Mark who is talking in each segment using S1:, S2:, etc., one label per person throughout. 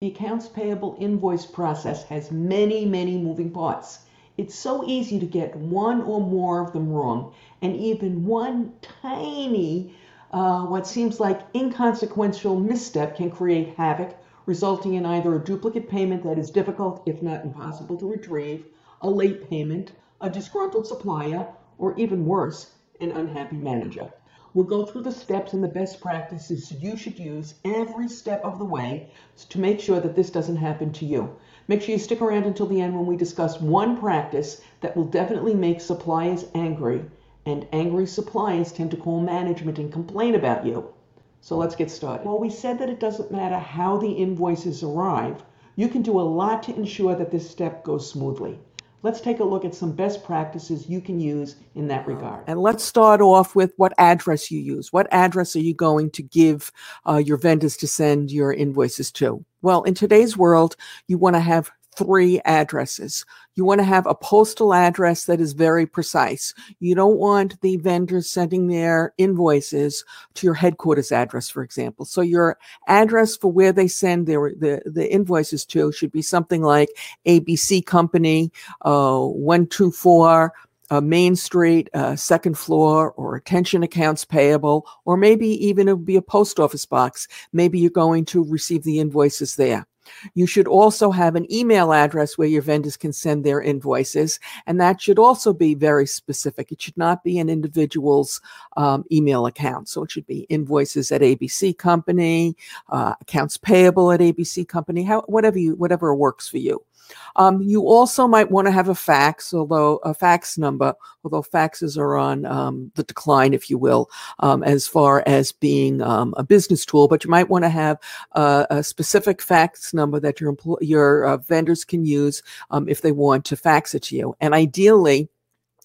S1: The accounts payable invoice process has many, many moving parts. It's so easy to get one or more of them wrong, and even one tiny, uh, what seems like inconsequential misstep can create havoc, resulting in either a duplicate payment that is difficult, if not impossible, to retrieve, a late payment, a disgruntled supplier, or even worse, an unhappy manager. We'll go through the steps and the best practices you should use every step of the way to make sure that this doesn't happen to you. Make sure you stick around until the end when we discuss one practice that will definitely make suppliers angry, and angry suppliers tend to call management and complain about you. So let's get started. Well, we said that it doesn't matter how the invoices arrive, you can do a lot to ensure that this step goes smoothly. Let's take a look at some best practices you can use in that regard.
S2: And let's start off with what address you use. What address are you going to give uh, your vendors to send your invoices to? Well, in today's world, you want to have three addresses. You want to have a postal address that is very precise. You don't want the vendors sending their invoices to your headquarters address, for example. So your address for where they send their the, the invoices to should be something like ABC Company, uh, 124 uh, Main Street, uh, second floor, or attention accounts payable, or maybe even it would be a post office box. Maybe you're going to receive the invoices there. You should also have an email address where your vendors can send their invoices, and that should also be very specific. It should not be an individual's um, email account. So it should be invoices at ABC Company, uh, accounts payable at ABC Company, how, whatever you whatever works for you. Um, you also might want to have a fax, although a fax number, although faxes are on um, the decline, if you will, um, as far as being um, a business tool. But you might want to have a, a specific fax number that your empl- your uh, vendors can use um, if they want to fax it to you. And ideally,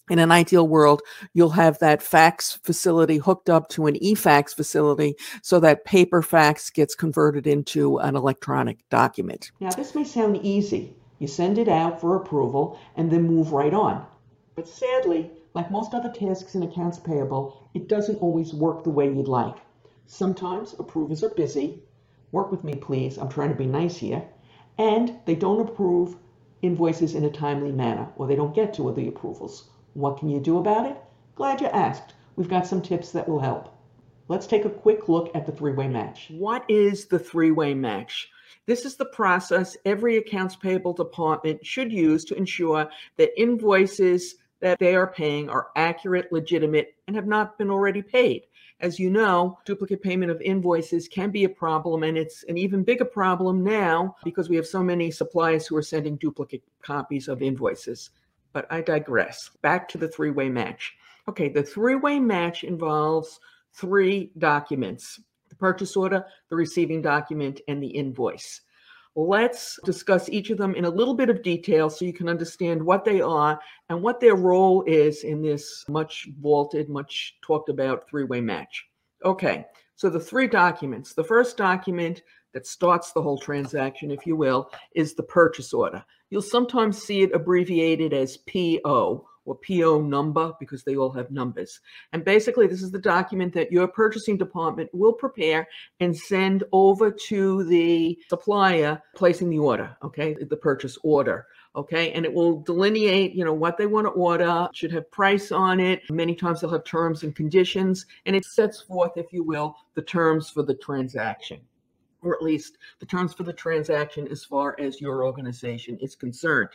S2: in an ideal world, you'll have that fax facility hooked up to an e-fax facility so that paper fax gets converted into an electronic document.
S1: Now, this may sound easy, you send it out for approval and then move right on. But sadly, like most other tasks in accounts payable, it doesn't always work the way you'd like. Sometimes approvers are busy. Work with me, please. I'm trying to be nice here. And they don't approve invoices in a timely manner, or they don't get to the approvals. What can you do about it? Glad you asked. We've got some tips that will help. Let's take a quick look at the three way match.
S2: What is the three way match? This is the process every accounts payable department should use to ensure that invoices that they are paying are accurate, legitimate, and have not been already paid. As you know, duplicate payment of invoices can be a problem, and it's an even bigger problem now because we have so many suppliers who are sending duplicate copies of invoices. But I digress. Back to the three way match. Okay, the three way match involves three documents purchase order, the receiving document, and the invoice. Let's discuss each of them in a little bit of detail so you can understand what they are and what their role is in this much vaulted, much talked about three way match. Okay, so the three documents. The first document that starts the whole transaction, if you will, is the purchase order. You'll sometimes see it abbreviated as PO or PO number because they all have numbers. And basically, this is the document that your purchasing department will prepare and send over to the supplier placing the order, okay, the purchase order. Okay, and it will delineate, you know, what they want to order, should have price on it. Many times they'll have terms and conditions, and it sets forth, if you will, the terms for the transaction or at least the terms for the transaction as far as your organization is concerned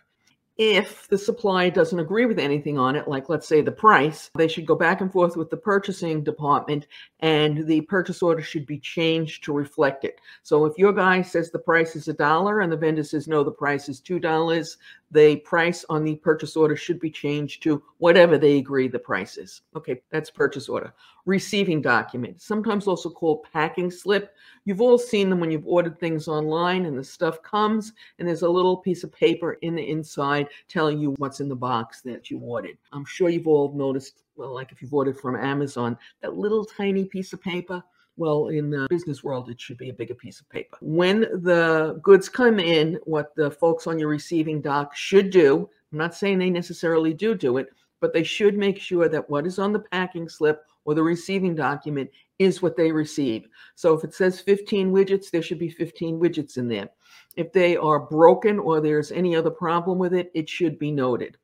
S2: if the supply doesn't agree with anything on it, like let's say the price, they should go back and forth with the purchasing department and the purchase order should be changed to reflect it. So if your guy says the price is a dollar and the vendor says no, the price is two dollars, the price on the purchase order should be changed to whatever they agree the price is. Okay, that's purchase order. Receiving document, sometimes also called packing slip. You've all seen them when you've ordered things online and the stuff comes and there's a little piece of paper in the inside telling you what's in the box that you ordered. I'm sure you've all noticed, well, like if you've ordered from Amazon, that little tiny piece of paper well, in the business world, it should be a bigger piece of paper. When the goods come in, what the folks on your receiving dock should do, I'm not saying they necessarily do do it, but they should make sure that what is on the packing slip or the receiving document is what they receive. So if it says 15 widgets, there should be 15 widgets in there. If they are broken or there's any other problem with it, it should be noted.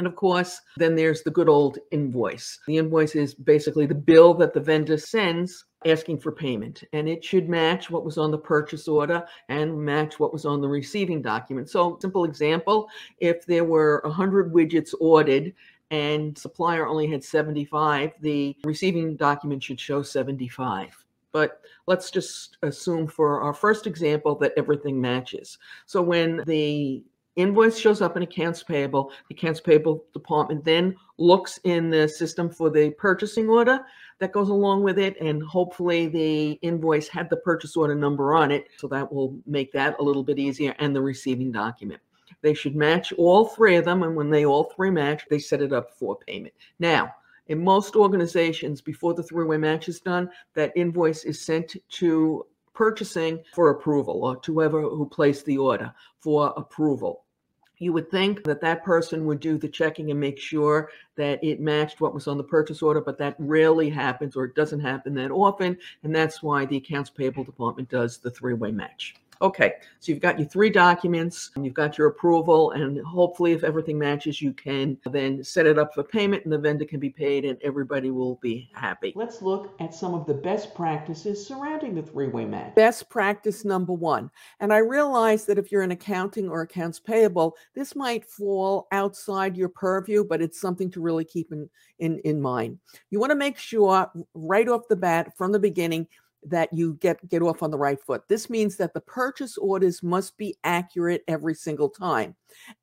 S2: And of course, then there's the good old invoice. The invoice is basically the bill that the vendor sends asking for payment, and it should match what was on the purchase order and match what was on the receiving document. So, simple example if there were 100 widgets ordered and supplier only had 75, the receiving document should show 75. But let's just assume for our first example that everything matches. So when the invoice shows up in accounts payable, the accounts payable department then looks in the system for the purchasing order that goes along with it. And hopefully the invoice had the purchase order number on it. So that will make that a little bit easier and the receiving document. They should match all three of them. And when they all three match, they set it up for payment. Now, in most organizations, before the three way match is done, that invoice is sent to purchasing for approval or to whoever who placed the order for approval. You would think that that person would do the checking and make sure that it matched what was on the purchase order, but that rarely happens or it doesn't happen that often. And that's why the accounts payable department does the three way match. Okay, so you've got your three documents, and you've got your approval, and hopefully, if everything matches, you can then set it up for payment, and the vendor can be paid, and everybody will be happy.
S1: Let's look at some of the best practices surrounding the three way match.
S2: Best practice number one. And I realize that if you're in accounting or accounts payable, this might fall outside your purview, but it's something to really keep in, in, in mind. You want to make sure right off the bat, from the beginning, that you get get off on the right foot. This means that the purchase orders must be accurate every single time.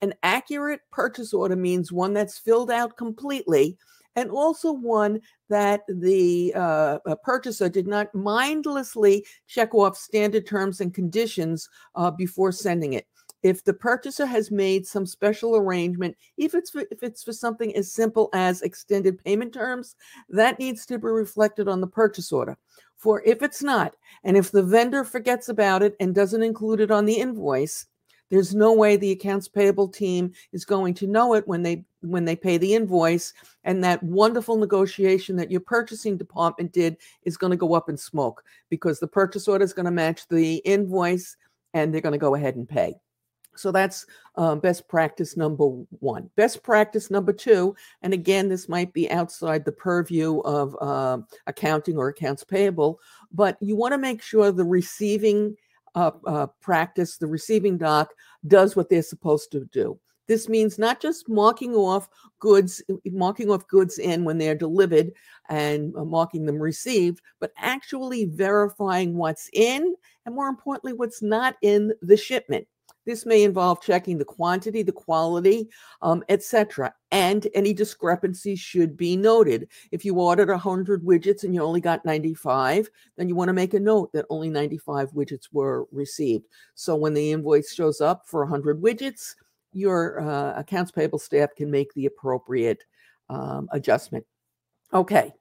S2: An accurate purchase order means one that's filled out completely and also one that the uh, purchaser did not mindlessly check off standard terms and conditions uh, before sending it. If the purchaser has made some special arrangement, if it's for, if it's for something as simple as extended payment terms, that needs to be reflected on the purchase order. For if it's not, and if the vendor forgets about it and doesn't include it on the invoice, there's no way the accounts payable team is going to know it when they when they pay the invoice and that wonderful negotiation that your purchasing department did is going to go up in smoke because the purchase order is going to match the invoice and they're going to go ahead and pay so that's uh, best practice number one. Best practice number two, and again, this might be outside the purview of uh, accounting or accounts payable, but you want to make sure the receiving uh, uh, practice, the receiving doc, does what they're supposed to do. This means not just marking off goods, marking off goods in when they're delivered and uh, marking them received, but actually verifying what's in and more importantly, what's not in the shipment. This may involve checking the quantity, the quality, um, etc. And any discrepancies should be noted. If you ordered 100 widgets and you only got 95, then you want to make a note that only 95 widgets were received. So when the invoice shows up for 100 widgets, your uh, accounts payable staff can make the appropriate um, adjustment. Okay,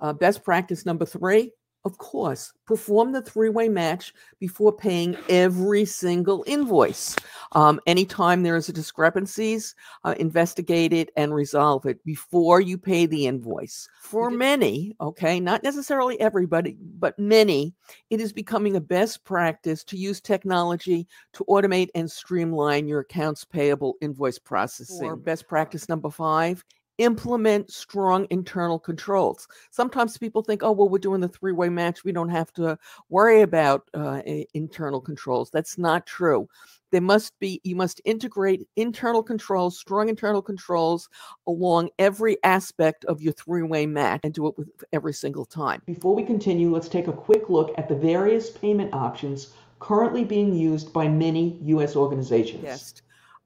S2: uh, best practice number three of course, perform the three way match before paying every single invoice. Um, anytime there is a discrepancies, uh, investigate it and resolve it before you pay the invoice. For many, okay, not necessarily everybody, but many, it is becoming a best practice to use technology to automate and streamline your accounts payable invoice processing. Or best practice number five implement strong internal controls. Sometimes people think, oh, well, we're doing the three way match. We don't have to worry about uh, internal controls. That's not true. There must be, you must integrate internal controls, strong internal controls along every aspect of your three way match and do it with every single time.
S1: Before we continue, let's take a quick look at the various payment options currently being used by many U.S. organizations.
S2: Yes.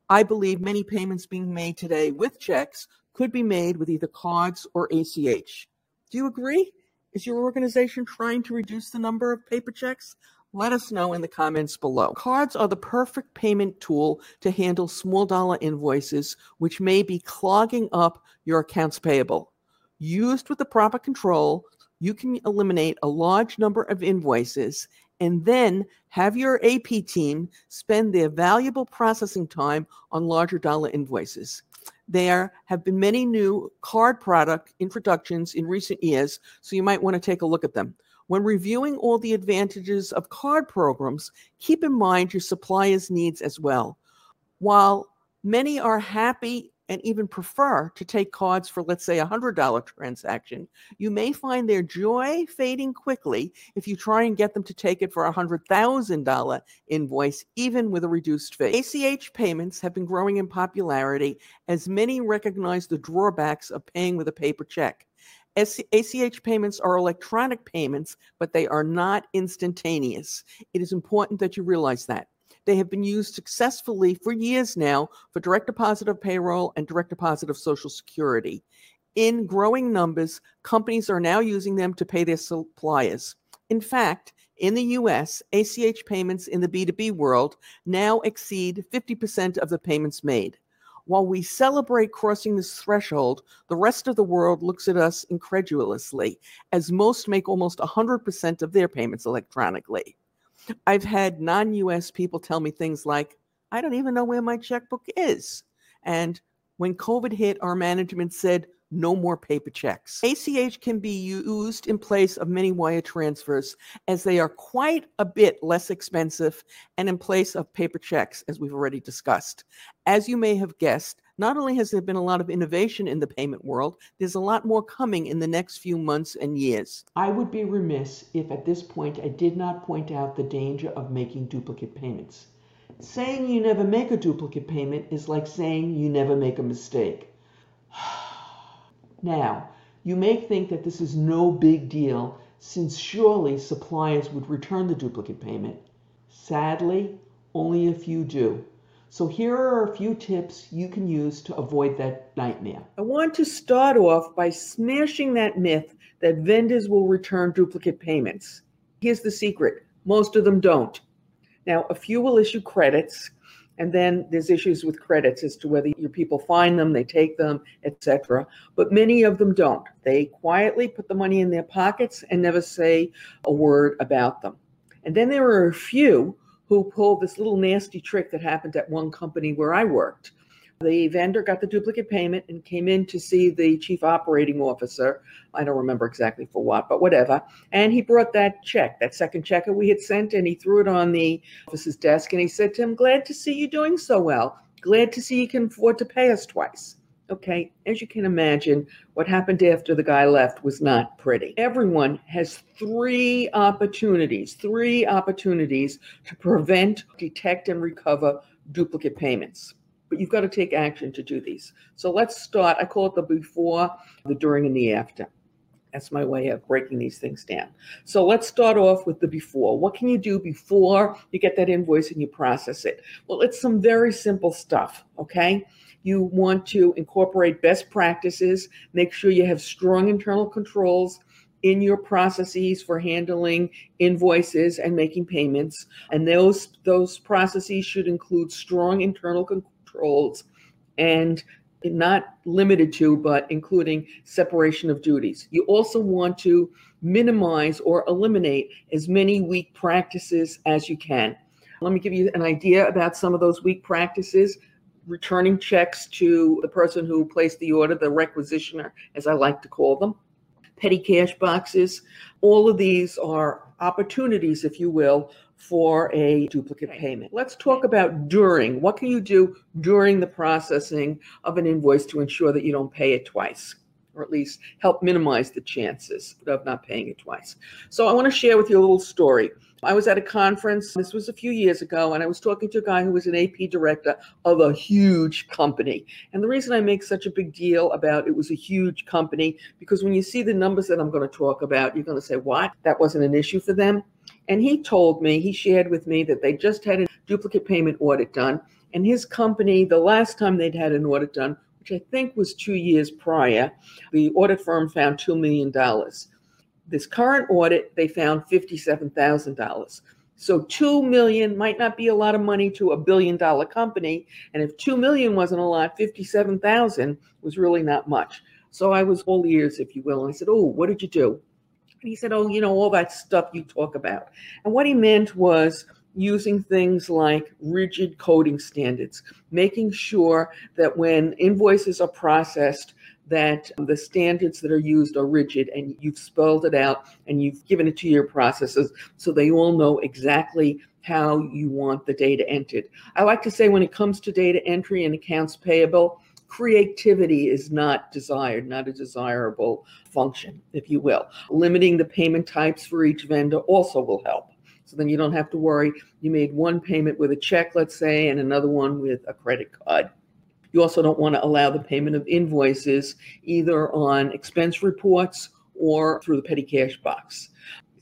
S2: I believe many payments being made today with checks could be made with either cards or ACH. Do you agree? Is your organization trying to reduce the number of paper checks? Let us know in the comments below. Cards are the perfect payment tool to handle small dollar invoices, which may be clogging up your accounts payable. Used with the proper control, you can eliminate a large number of invoices and then have your AP team spend their valuable processing time on larger dollar invoices. There have been many new card product introductions in recent years, so you might want to take a look at them. When reviewing all the advantages of card programs, keep in mind your supplier's needs as well. While many are happy and even prefer to take cards for, let's say, a $100 transaction, you may find their joy fading quickly if you try and get them to take it for a $100,000 invoice, even with a reduced fee. ACH payments have been growing in popularity as many recognize the drawbacks of paying with a paper check. ACH payments are electronic payments, but they are not instantaneous. It is important that you realize that. They have been used successfully for years now for direct deposit of payroll and direct deposit of Social Security. In growing numbers, companies are now using them to pay their suppliers. In fact, in the US, ACH payments in the B2B world now exceed 50% of the payments made. While we celebrate crossing this threshold, the rest of the world looks at us incredulously, as most make almost 100% of their payments electronically. I've had non US people tell me things like, I don't even know where my checkbook is. And when COVID hit, our management said, no more paper checks. ACH can be used in place of many wire transfers as they are quite a bit less expensive and in place of paper checks, as we've already discussed. As you may have guessed, not only has there been a lot of innovation in the payment world, there's a lot more coming in the next few months and years.
S1: I would be remiss if at this point I did not point out the danger of making duplicate payments. Saying you never make a duplicate payment is like saying you never make a mistake. now, you may think that this is no big deal since surely suppliers would return the duplicate payment. Sadly, only a few do. So here are a few tips you can use to avoid that nightmare.
S2: I want to start off by smashing that myth that vendors will return duplicate payments. Here's the secret most of them don't. Now, a few will issue credits, and then there's issues with credits as to whether your people find them, they take them, etc. But many of them don't. They quietly put the money in their pockets and never say a word about them. And then there are a few who pulled this little nasty trick that happened at one company where I worked. The vendor got the duplicate payment and came in to see the chief operating officer. I don't remember exactly for what, but whatever. And he brought that check, that second check that we had sent, and he threw it on the office's desk. And he said to him, Glad to see you doing so well. Glad to see you can afford to pay us twice. Okay, as you can imagine, what happened after the guy left was not pretty. Everyone has three opportunities, three opportunities to prevent, detect, and recover duplicate payments. But you've got to take action to do these. So let's start. I call it the before, the during, and the after. That's my way of breaking these things down. So let's start off with the before. What can you do before you get that invoice and you process it? Well, it's some very simple stuff, okay? You want to incorporate best practices, make sure you have strong internal controls in your processes for handling invoices and making payments. And those those processes should include strong internal controls and not limited to, but including separation of duties. You also want to minimize or eliminate as many weak practices as you can. Let me give you an idea about some of those weak practices returning checks to the person who placed the order, the requisitioner, as I like to call them, petty cash boxes. All of these are opportunities, if you will, for a duplicate payment. Let's talk about during. What can you do during the processing of an invoice to ensure that you don't pay it twice? Or at least help minimize the chances of not paying it twice. So, I want to share with you a little story. I was at a conference, this was a few years ago, and I was talking to a guy who was an AP director of a huge company. And the reason I make such a big deal about it was a huge company, because when you see the numbers that I'm going to talk about, you're going to say, What? That wasn't an issue for them? And he told me, he shared with me that they just had a duplicate payment audit done. And his company, the last time they'd had an audit done, which I think was two years prior, the audit firm found $2 million this current audit, they found $57,000. So 2 million might not be a lot of money to a billion dollar company. And if 2 million wasn't a lot, 57,000 was really not much. So I was all ears, if you will. And I said, Oh, what did you do? And he said, Oh, you know, all that stuff you talk about. And what he meant was using things like rigid coding standards, making sure that when invoices are processed, that the standards that are used are rigid and you've spelled it out and you've given it to your processes so they all know exactly how you want the data entered. I like to say when it comes to data entry and accounts payable, creativity is not desired, not a desirable function, if you will. Limiting the payment types for each vendor also will help. So then you don't have to worry. You made one payment with a check, let's say, and another one with a credit card. You also don't want to allow the payment of invoices either on expense reports or through the petty cash box.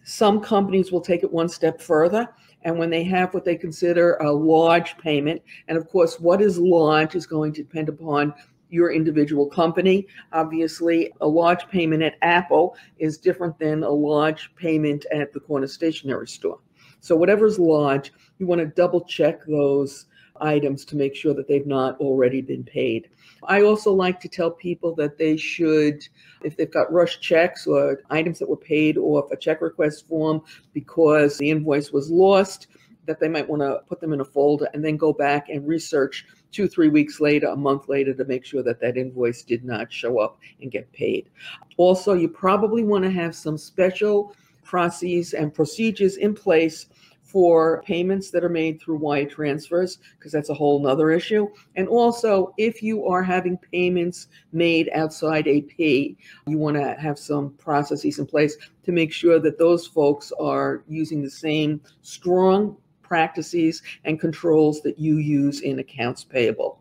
S2: Some companies will take it one step further. And when they have what they consider a large payment, and of course, what is large is going to depend upon your individual company. Obviously, a large payment at Apple is different than a large payment at the corner stationery store. So whatever's large, you want to double check those items to make sure that they've not already been paid. I also like to tell people that they should, if they've got rush checks or items that were paid off a check request form because the invoice was lost, that they might want to put them in a folder and then go back and research two, three weeks later, a month later to make sure that that invoice did not show up and get paid. Also, you probably want to have some special processes and procedures in place for payments that are made through wire transfers, because that's a whole nother issue. And also, if you are having payments made outside AP, you want to have some processes in place to make sure that those folks are using the same strong practices and controls that you use in accounts payable.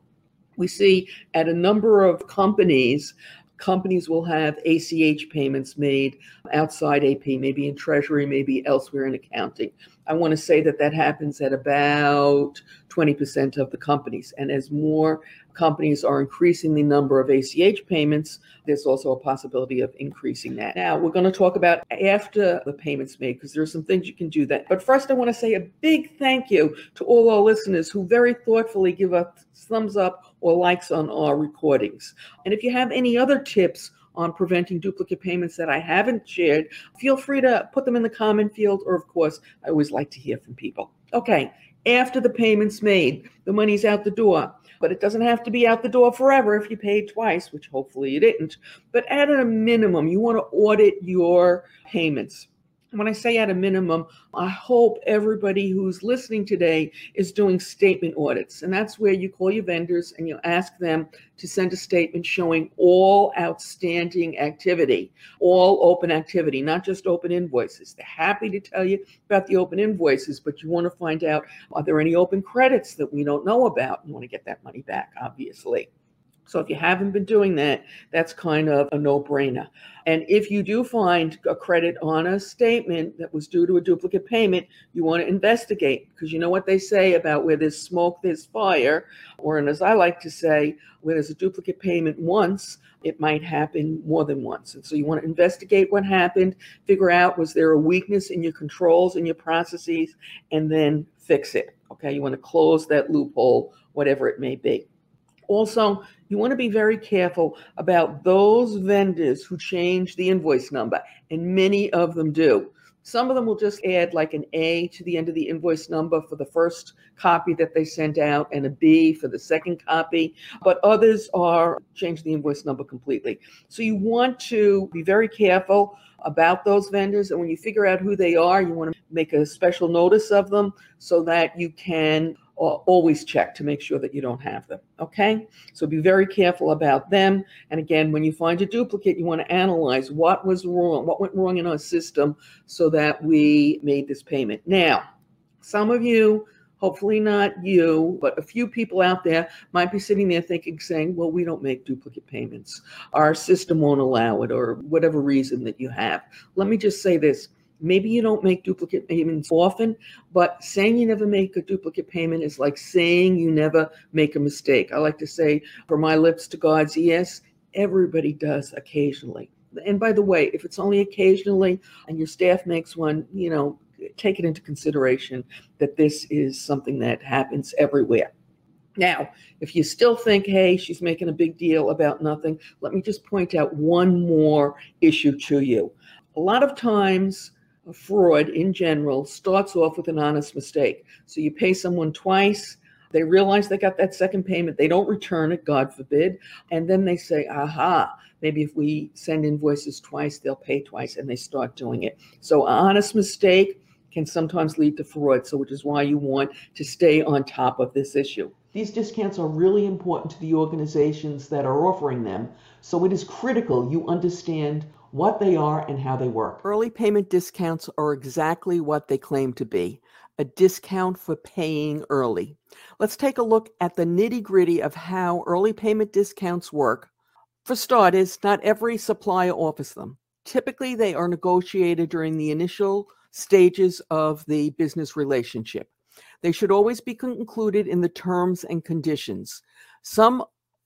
S2: We see at a number of companies companies will have ACH payments made outside AP, maybe in Treasury, maybe elsewhere in accounting. I want to say that that happens at about 20% of the companies. And as more companies are increasing the number of ACH payments, there's also a possibility of increasing that. Now, we're going to talk about after the payments made because there are some things you can do that. But first, I want to say a big thank you to all our listeners who very thoughtfully give us thumbs up or likes on our recordings. And if you have any other tips on preventing duplicate payments that I haven't shared, feel free to put them in the comment field, or of course, I always like to hear from people. Okay, after the payment's made, the money's out the door. But it doesn't have to be out the door forever if you paid twice, which hopefully you didn't. But at a minimum, you want to audit your payments when I say at a minimum, I hope everybody who's listening today is doing statement audits. And that's where you call your vendors and you ask them to send a statement showing all outstanding activity, all open activity, not just open invoices. They're happy to tell you about the open invoices, but you want to find out are there any open credits that we don't know about? You want to get that money back, obviously. So if you haven't been doing that, that's kind of a no brainer. And if you do find a credit on a statement that was due to a duplicate payment, you want to investigate because you know what they say about where there's smoke, there's fire. Or, and as I like to say, where there's a duplicate payment once, it might happen more than once. And so you want to investigate what happened, figure out was there a weakness in your controls and your processes, and then fix it. Okay, you want to close that loophole, whatever it may be. Also, you want to be very careful about those vendors who change the invoice number, and many of them do. Some of them will just add like an A to the end of the invoice number for the first copy that they sent out and a B for the second copy, but others are change the invoice number completely. So you want to be very careful about those vendors. And when you figure out who they are, you want to make a special notice of them so that you can always check to make sure that you don't have them. Okay, so be very careful about them. And again, when you find a duplicate, you want to analyze what was wrong, what went wrong in our system so that we made this payment. Now, some of you, hopefully not you, but a few people out there might be sitting there thinking, saying, well, we don't make duplicate payments. Our system won't allow it, or whatever reason that you have. Let me just say this Maybe you don't make duplicate payments often, but saying you never make a duplicate payment is like saying you never make a mistake. I like to say, from my lips to God's ears, everybody does occasionally. And by the way, if it's only occasionally and your staff makes one, you know, take it into consideration that this is something that happens everywhere. Now, if you still think, hey, she's making a big deal about nothing, let me just point out one more issue to you. A lot of times, fraud in general starts off with an honest mistake. So you pay someone twice, they realize they got that second payment, they don't return it, God forbid, and then they say, aha, maybe if we send invoices twice, they'll pay twice, and they start doing it. So, an honest mistake can sometimes lead to fraud, so which is why you want to stay on top of this issue.
S1: These discounts are really important to the organizations that are offering them, so it is critical you understand what they are and how they work.
S2: Early payment discounts are exactly what they claim to be a discount for paying early. Let's take a look at the nitty gritty of how early payment discounts work. For starters, not every supplier offers them. Typically, they are negotiated during the initial stages of the business relationship. They should always be concluded in the terms and conditions. Some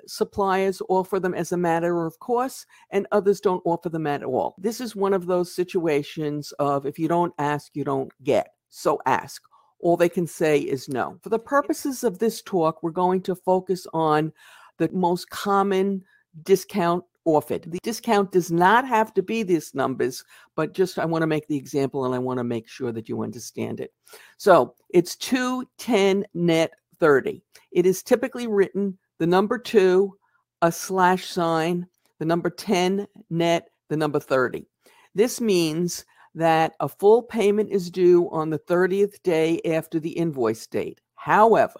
S2: suppliers offer them as a matter of course, and others don't offer them at all. This is one of those situations of if you don't ask, you don't get. So ask. All they can say is no. For the purposes of this talk, we're going to focus on the most common discount offered. The discount does not have to be these numbers, but just I want to make the example and I want to make sure that you understand it. So it's 210 net 30. It is typically written the number two, a slash sign, the number 10 net, the number 30. This means that a full payment is due on the 30th day after the invoice date. However,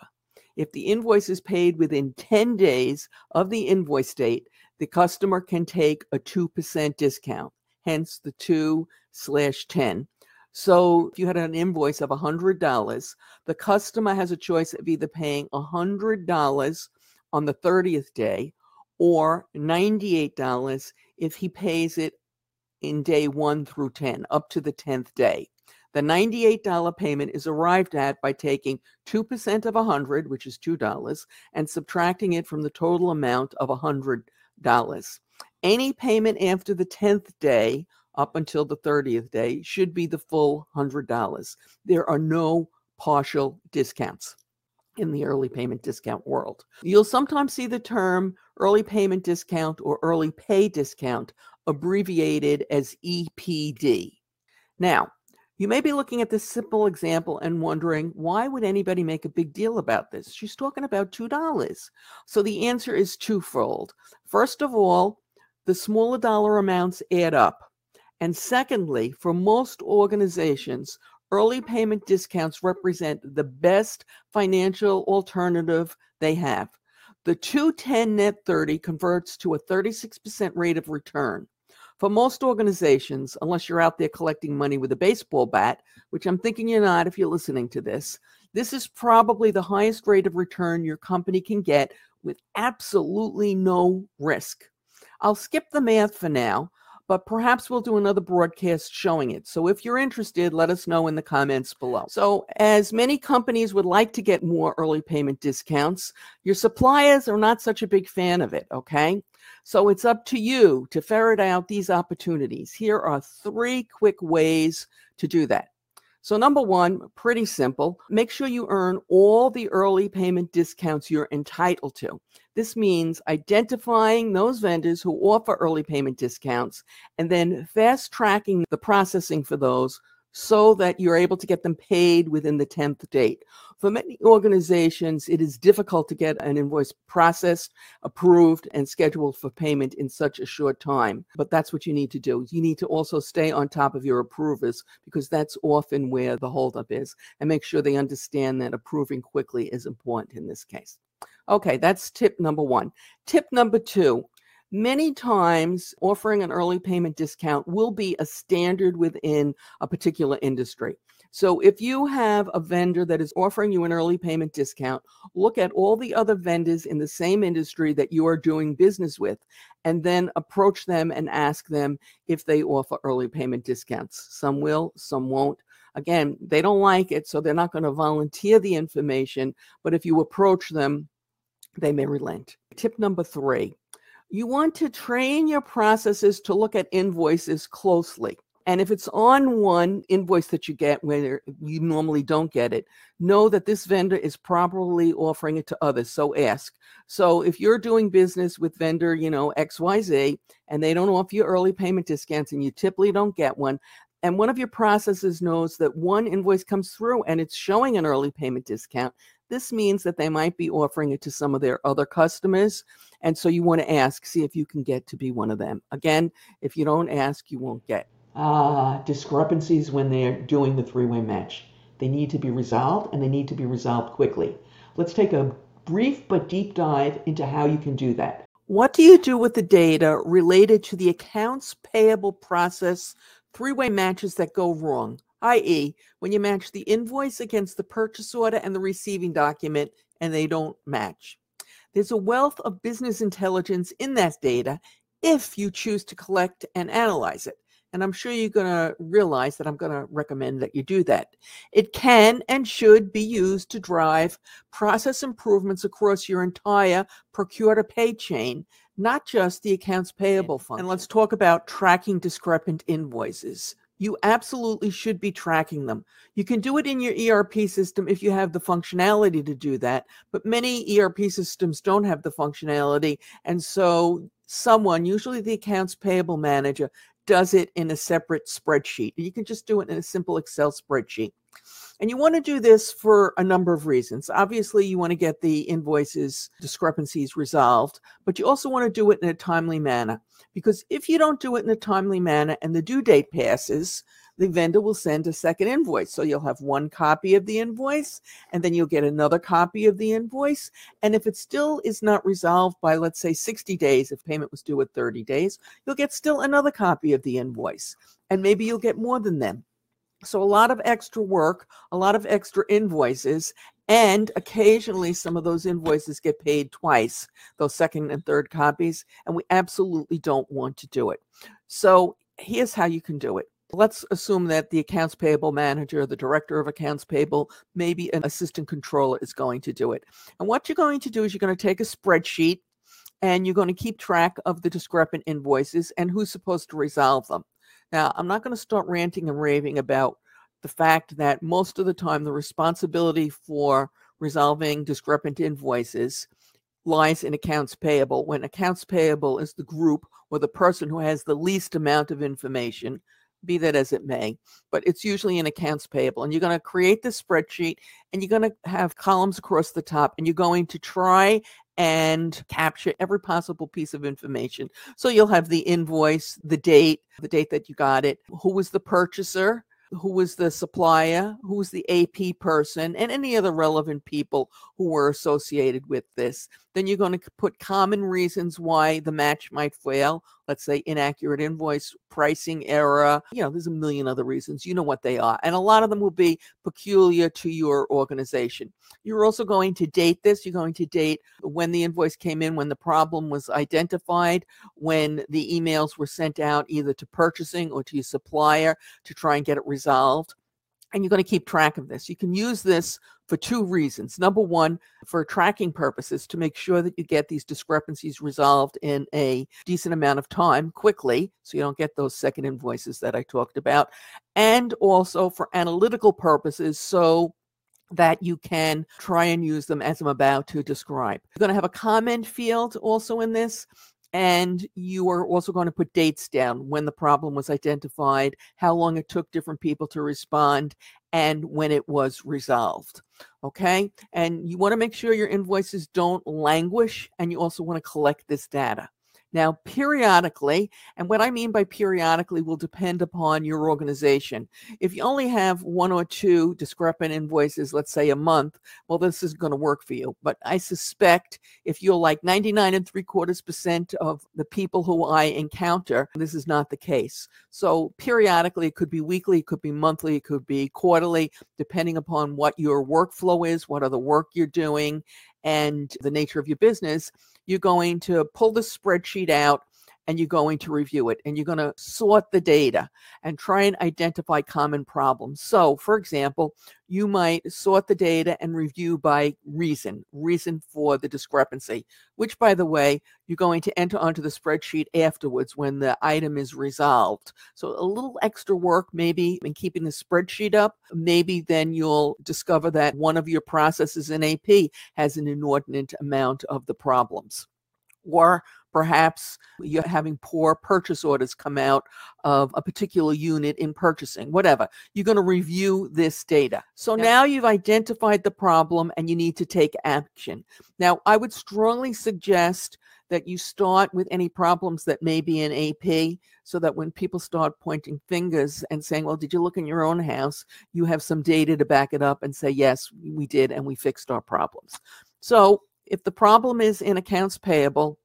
S2: if the invoice is paid within 10 days of the invoice date, the customer can take a 2% discount, hence the 2 slash 10. So if you had an invoice of $100, the customer has a choice of either paying $100 on the 30th day or $98 if he pays it in day one through 10, up to the 10th day. The $98 payment is arrived at by taking 2% of 100, which is $2, and subtracting it from the total amount of $100. Any payment after the 10th day up until the 30th day should be the full $100. There are no partial discounts in the early payment discount world. You'll sometimes see the term early payment discount or early pay discount abbreviated as EPD. Now, you may be looking at this simple example and wondering why would anybody make a big deal about this? She's talking about $2. So the answer is twofold. First of all, the smaller dollar amounts add up. And secondly, for most organizations, early payment discounts represent the best financial alternative they have. The 210 net 30 converts to a 36% rate of return. For most organizations, unless you're out there collecting money with a baseball bat, which I'm thinking you're not if you're listening to this, this is probably the highest rate of return your company can get with absolutely no risk. I'll skip the math for now, but perhaps we'll do another broadcast showing it. So if you're interested, let us know in the comments below. So, as many companies would like to get more early payment discounts, your suppliers are not such a big fan of it, okay? So it's up to you to ferret out these opportunities. Here are three quick ways to do that. So, number one, pretty simple. Make sure you earn all the early payment discounts you're entitled to. This means identifying those vendors who offer early payment discounts and then fast tracking the processing for those so that you're able to get them paid within the 10th date. For many organizations, it is difficult to get an invoice processed, approved, and scheduled for payment in such a short time. But that's what you need to do. You need to also stay on top of your approvers because that's often where the holdup is and make sure they understand that approving quickly is important in this case. Okay, that's tip number one. Tip number two Many times, offering an early payment discount will be a standard within a particular industry. So, if you have a vendor that is offering you an early payment discount, look at all the other vendors in the same industry that you are doing business with, and then approach them and ask them if they offer early payment discounts. Some will, some won't. Again, they don't like it, so they're not going to volunteer the information. But if you approach them, they may relent. Tip number three you want to train your processes to look at invoices closely. And if it's on one invoice that you get where you normally don't get it, know that this vendor is probably offering it to others. So ask. So if you're doing business with vendor, you know, XYZ, and they don't offer you early payment discounts and you typically don't get one, and one of your processes knows that one invoice comes through and it's showing an early payment discount, this means that they might be offering it to some of their other customers. And so you want to ask, see if you can get to be one of them. Again, if you don't ask, you won't get.
S1: Uh, discrepancies when they're doing the three way match. They need to be resolved and they need to be resolved quickly. Let's take a brief but deep dive into how you can do that.
S2: What do you do with the data related to the accounts payable process three way matches that go wrong? i.e., when you match the invoice against the purchase order and the receiving document and they don't match. There's a wealth of business intelligence in that data if you choose to collect and analyze it. And I'm sure you're going to realize that I'm going to recommend that you do that. It can and should be used to drive process improvements across your entire procure to pay chain, not just the accounts payable function. And let's talk about tracking discrepant invoices you absolutely should be tracking them. You can do it in your ERP system if you have the functionality to do that, but many ERP systems don't have the functionality. And so, someone, usually the accounts payable manager, does it in a separate spreadsheet. You can just do it in a simple Excel spreadsheet. And you want to do this for a number of reasons. Obviously, you want to get the invoices discrepancies resolved, but you also want to do it in a timely manner. Because if you don't do it in a timely manner and the due date passes, the vendor will send a second invoice. So you'll have one copy of the invoice, and then you'll get another copy of the invoice. And if it still is not resolved by, let's say, 60 days, if payment was due at 30 days, you'll get still another copy of the invoice. And maybe you'll get more than them. So a lot of extra work, a lot of extra invoices, and occasionally some of those invoices get paid twice, those second and third copies, and we absolutely don't want to do it. So here's how you can do it. Let's assume that the accounts payable manager, the director of accounts payable, maybe an assistant controller is going to do it. And what you're going to do is you're going to take a spreadsheet and you're going to keep track of the discrepant invoices and who's supposed to resolve them. Now, I'm not going to start ranting and raving about the fact that most of the time the responsibility for resolving discrepant invoices lies in accounts payable when accounts payable is the group or the person who has the least amount of information be that as it may but it's usually in accounts payable and you're going to create this spreadsheet and you're going to have columns across the top and you're going to try and capture every possible piece of information. So you'll have the invoice, the date, the date that you got it, who was the purchaser, who was the supplier, who was the AP person, and any other relevant people who were associated with this. Then you're going to put common reasons why the match might fail. Let's say inaccurate invoice, pricing error. You know, there's a million other reasons. You know what they are. And a lot of them will be peculiar to your organization. You're also going to date this. You're going to date when the invoice came in, when the problem was identified, when the emails were sent out either to purchasing or to your supplier to try and get it resolved and you're going to keep track of this. You can use this for two reasons. Number one, for tracking purposes, to make sure that you get these discrepancies resolved in a decent amount of time quickly, so you don't get those second invoices that I talked about, and also for analytical purposes, so that you can try and use them as I'm about to describe. You're going to have a comment field also in this. And you are also going to put dates down when the problem was identified, how long it took different people to respond, and when it was resolved. Okay. And you want to make sure your invoices don't languish, and you also want to collect this data. Now, periodically, and what I mean by periodically will depend upon your organization. If you only have one or two discrepant invoices, let's say a month, well, this is going to work for you. But I suspect if you're like 99 and three quarters percent of the people who I encounter, this is not the case. So periodically, it could be weekly, it could be monthly, it could be quarterly, depending upon what your workflow is, what other work you're doing, and the nature of your business you're going to pull the spreadsheet out and you're going to review it and you're going to sort the data and try and identify common problems. So, for example, you might sort the data and review by reason, reason for the discrepancy, which, by the way, you're going to enter onto the spreadsheet afterwards when the item is resolved. So, a little extra work maybe in keeping the spreadsheet up. Maybe then you'll discover that one of your processes in AP has an inordinate amount of the problems. or perhaps you're having poor purchase orders come out of a particular unit in purchasing, whatever. You're going to review this data. So
S1: Yep.
S2: now you've identified the problem and you need to take action. Now, I would strongly suggest that you start with any problems that may be in AP so that when people start pointing fingers and saying, Well, did you look in your own house? You have some data to back it up and say, Yes, we did, and we fixed our problems. So if the problem is in accounts payable,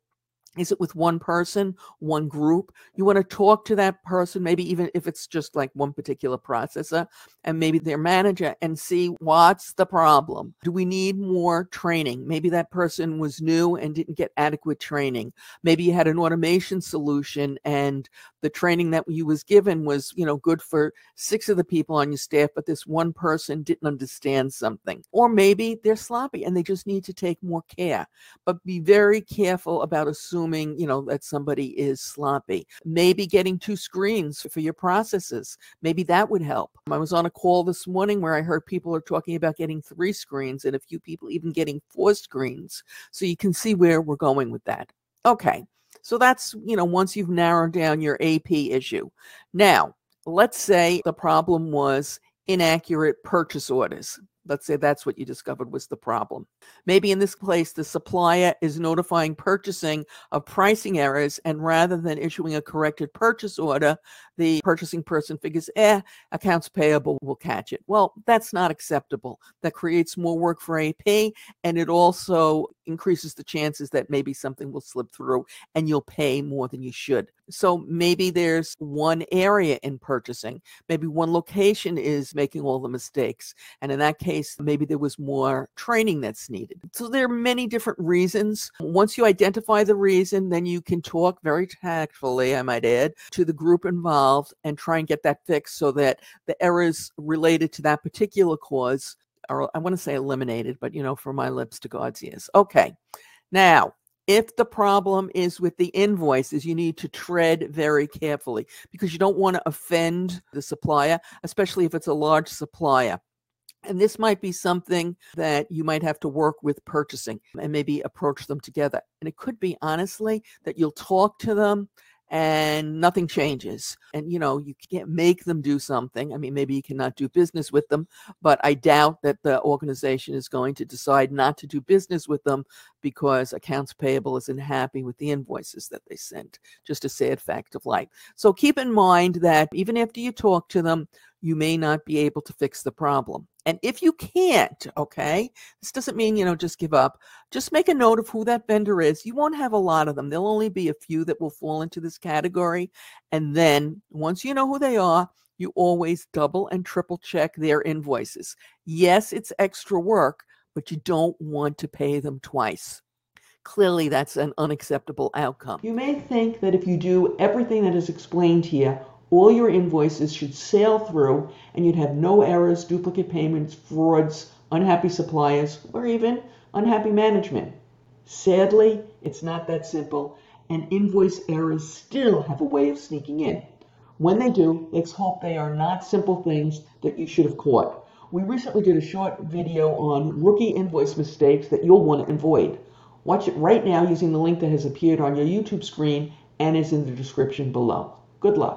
S2: is it with one person, one group? You want to talk to that person, maybe even if it's just like one particular processor and maybe their manager and see what's the problem. Do we need more training? Maybe that person was new and didn't get adequate training. Maybe you had an automation solution and the training that you was given was, you know, good for six of the people on your staff, but this one person didn't understand something. Or maybe they're sloppy and they just need to take more care. But be very careful about assuming, you know, that somebody is sloppy. Maybe getting two screens for your processes. Maybe that would help. I was on a call this morning where I heard people are talking about getting three screens and a few people even getting four screens. So you can see where we're going with that. Okay. So that's, you know, once you've narrowed down your AP issue. Now, let's say the problem was inaccurate purchase orders. Let's say that's what you discovered was the problem. Maybe in this place, the supplier is notifying purchasing of pricing errors, and rather than issuing a corrected purchase order, the purchasing person figures, eh, accounts payable will catch it. Well, that's not acceptable. That creates more work for AP, and it also increases the chances that maybe something will slip through and you'll pay more than you should. So maybe there's one area in purchasing, maybe one location is making all the mistakes. And in that case, maybe there was more training that's needed. So there are many different reasons. Once you identify the reason, then you can talk very tactfully, I might add, to the group involved and try and get that fixed so that the errors related to that particular cause are, I want to say eliminated, but you know, from my lips to God's ears. Okay. Now, if the problem is with the invoices, you need to tread very carefully because you don't want to offend the supplier, especially if it's a large supplier. And this might be something that you might have to work with purchasing and maybe approach them together. And it could be, honestly, that you'll talk to them and nothing changes. And, you know, you can't make them do something. I mean, maybe you cannot do business with them, but I doubt that the organization is going to decide not to do business with them because accounts payable isn't happy with the invoices that they sent. Just a sad fact of life. So keep in mind that even after you talk to them, you may not be able to fix the problem. And if you can't, okay, this doesn't mean, you know, just give up. Just make a note of who that vendor is. You won't have a lot of them. There'll only be a few that will fall into this category. And then once you know who they are, you always double and triple check their invoices. Yes, it's extra work, but you don't want to pay them twice. Clearly, that's an unacceptable outcome.
S1: You may think that if you do everything that is explained here, all your invoices should sail through and you'd have no errors, duplicate payments, frauds, unhappy suppliers, or even unhappy management. Sadly, it's not that simple, and invoice errors still have a way of sneaking in. When they do, let's hope they are not simple things that you should have caught. We recently did a short video on rookie invoice mistakes that you'll want to avoid. Watch it right now using the link that has appeared on your YouTube screen and is in the description below. Good luck.